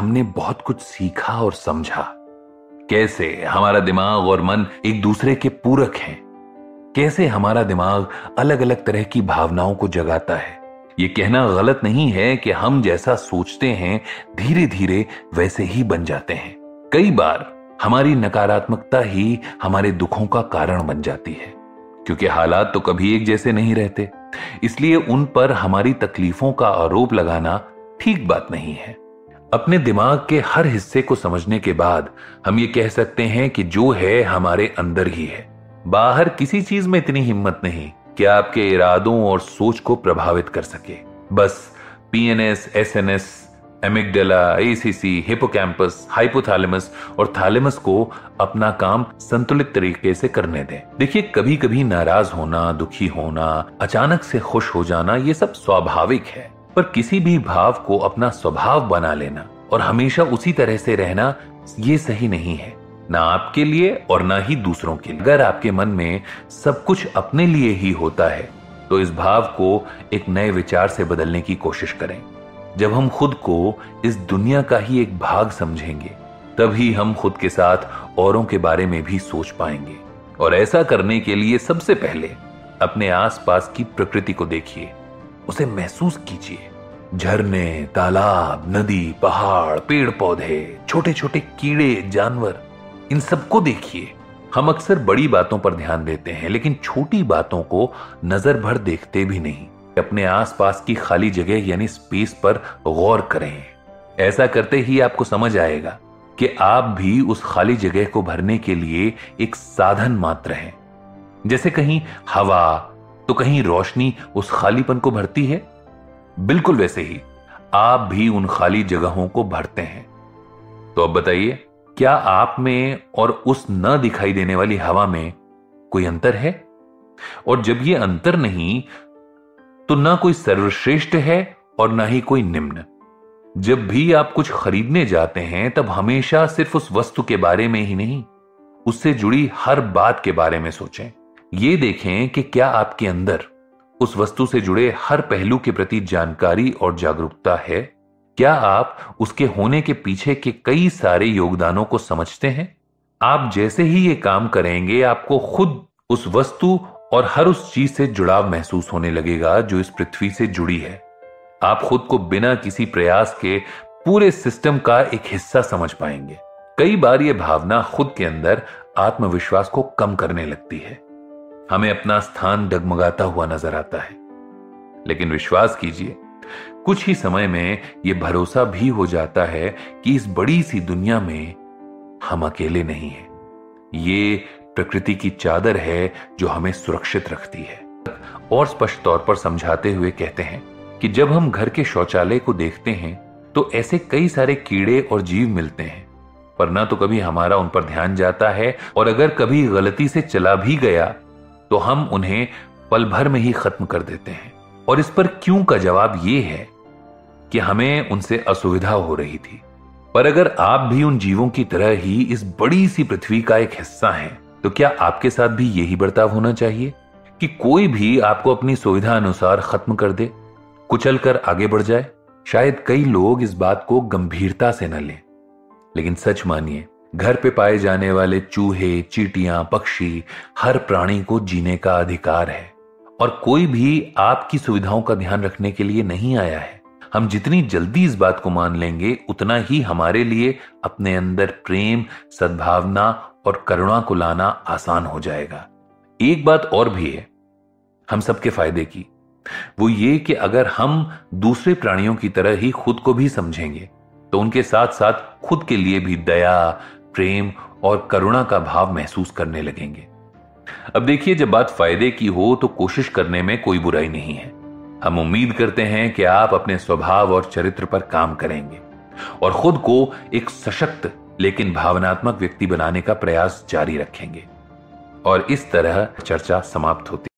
हमने बहुत कुछ सीखा और समझा। कैसे हमारा दिमाग और मन एक दूसरे के पूरक हैं? कैसे हमारा दिमाग अलग अलग तरह की भावनाओं को जगाता है? ये कहना गलत नहीं है कि हम जैसा सोचते हैं धीरे धीरे वैसे ही बन जाते हैं। कई बार हमारी नकारात्मकता ही हमारे दुखों का कारण बन जाती है, क्योंकि हालात तो कभी एक जैसे नहीं रहते। इसलिए उन पर हमारी तकलीफों का आरोप लगाना ठीक बात नहीं है। अपने दिमाग के हर हिस्से को समझने के बाद हम ये कह सकते हैं कि जो है हमारे अंदर ही है। बाहर किसी चीज़ में इतनी हिम्मत नहीं कि आपके इरादों और सोच को प्रभावित कर सके। बस PNS SNS amygdala ACC hippocampus hypothalamus और थैलेमस को अपना काम संतुलित तरीके से करने दें। देखिए कभी कभी नाराज़ होना, दुखी होना, अचानक से खुश हो जाना, ये सब स्वाभाविक है। पर किसी भी भाव को अपना स्वभाव बना लेना और हमेशा उसी तरह से रहना, ये सही नहीं है। ना आपके लिए और ना ही दूसरों के लिए। अगर आपके मन में सब कुछ अपने लिए ही होता है तो इस भाव को एक नए विचार से बदलने की कोशिश करें। जब हम खुद को इस दुनिया का ही एक भाग समझेंगे, तभी हम खुद के साथ औरों के बारे में भी सोच पाएँगे। और ऐसा करने के लिए सबसे पहले अपने आसपास की प्रकृति को देखिए। उसे महसूस कीजिए। झरने, तालाब, नदी, पहाड़ पेड़ पौधे छोटे छोटे कीड़े, जानवर, इन सबको देखिए। हम अक्सर बड़ी बातों पर ध्यान देते हैं, लेकिन छोटी बातों को नज़र भर देखते भी नहीं। अपने आसपास की खाली जगह, यानी स्पेस पर गौर करें। ऐसा करते ही आपको समझ आएगा कि आप भी उस खाली जगह को भरने के लिए एक साधन मात्र हैं। जैसे कहीं हवा तो कहीं रोशनी उस खालीपन को भरती है? बिल्कुल वैसे ही, आप भी उन खाली जगहों को भरते हैं। तो अब बताइए, क्या आप में और उस न दिखाई देने वाली हवा में कोई अंतर है? और जब यह अंतर नहीं तो ना कोई सर्वश्रेष्ठ है और ना ही कोई निम्न। जब भी आप कुछ खरीदने जाते हैं, तब हमेशा सिर्फ़ उस वस्तु के बारे में ही नहीं, उससे जुड़ी हर बात के बारे में सोचें। ये देखें कि क्या आपके अंदर उस वस्तु से जुड़े हर पहलू के प्रति जानकारी और जागरूकता है? क्या आप उसके होने के पीछे के कई सारे योगदानों को समझते हैं? आप जैसे ही ये काम करेंगे, आपको खुद उस वस्तु और हर उस चीज़ से जुड़ाव महसूस होने लगेगा जो इस पृथ्वी से जुड़ी है। आप खुद को बिना किसी प्रयास के पूरे सिस्टम का एक हिस्सा समझ पाएँगे। कई बार यह भावना खुद के अंदर आत्मविश्वास को कम करने लगती है। हमें अपना स्थान डगमगाता हुआ नज़र आता है। लेकिन विश्वास कीजिए, कुछ ही समय में यह भरोसा भी हो जाता है कि इस बड़ी सी दुनिया में हम अकेले नहीं हैं। ये प्रकृति की चादर है जो हमें सुरक्षित रखती है। और स्पष्ट तौर पर समझाते हुए कहते हैं कि जब हम घर के शौचालय को देखते हैं तो ऐसे कई सारे कीड़े और जीव मिलते हैं। पर ना तो कभी हमारा उन पर ध्यान जाता है, और अगर कभी गलती से चला भी गया तो हम उन्हें पल भर में ही खत्म कर देते हैं। और इस पर क्यों का जवाब यह है कि हमें उनसे असुविधा हो रही थी। पर अगर आप भी उन जीवों की तरह ही इस बड़ी सी पृथ्वी का एक हिस्सा हैं तो क्या आपके साथ भी यही बर्ताव होना चाहिए कि कोई भी आपको अपनी सुविधा अनुसार खत्म कर दे, कुचल कर आगे बढ़ जाए? शायद कई लोग इस बात को गंभीरता से न लें। लेकिन सच मानिए घर पे पाए जाने वाले चूहे, चीटियाँ, पक्षी हर प्राणी को जीने का अधिकार है। और कोई भी आपकी सुविधाओं का ध्यान रखने के लिए नहीं आया है। हम जितनी जल्दी इस बात को मान लेंगे, उतना ही हमारे लिए अपने अंदर प्रेम, सद्भावना और करुणा को लाना आसान हो जाएगा। एक बात और भी है, हम सबके फ़ायदे की। वो ये कि अगर हम दूसरे प्राणियों की तरह ही खुद को भी समझेंगे तो उनके साथ साथ खुद के लिए भी दया प्रेम और करुणा का भाव महसूस करने लगेंगे। अब देखिए, जब बात फ़ायदे की हो तो कोशिश करने में कोई बुराई नहीं है। हम उम्मीद करते हैं कि आप अपने स्वभाव और चरित्र पर काम करेंगे और खुद को एक सशक्त, लेकिन भावनात्मक व्यक्ति बनाने का प्रयास जारी रखेंगे। और इस तरह चर्चा समाप्त होती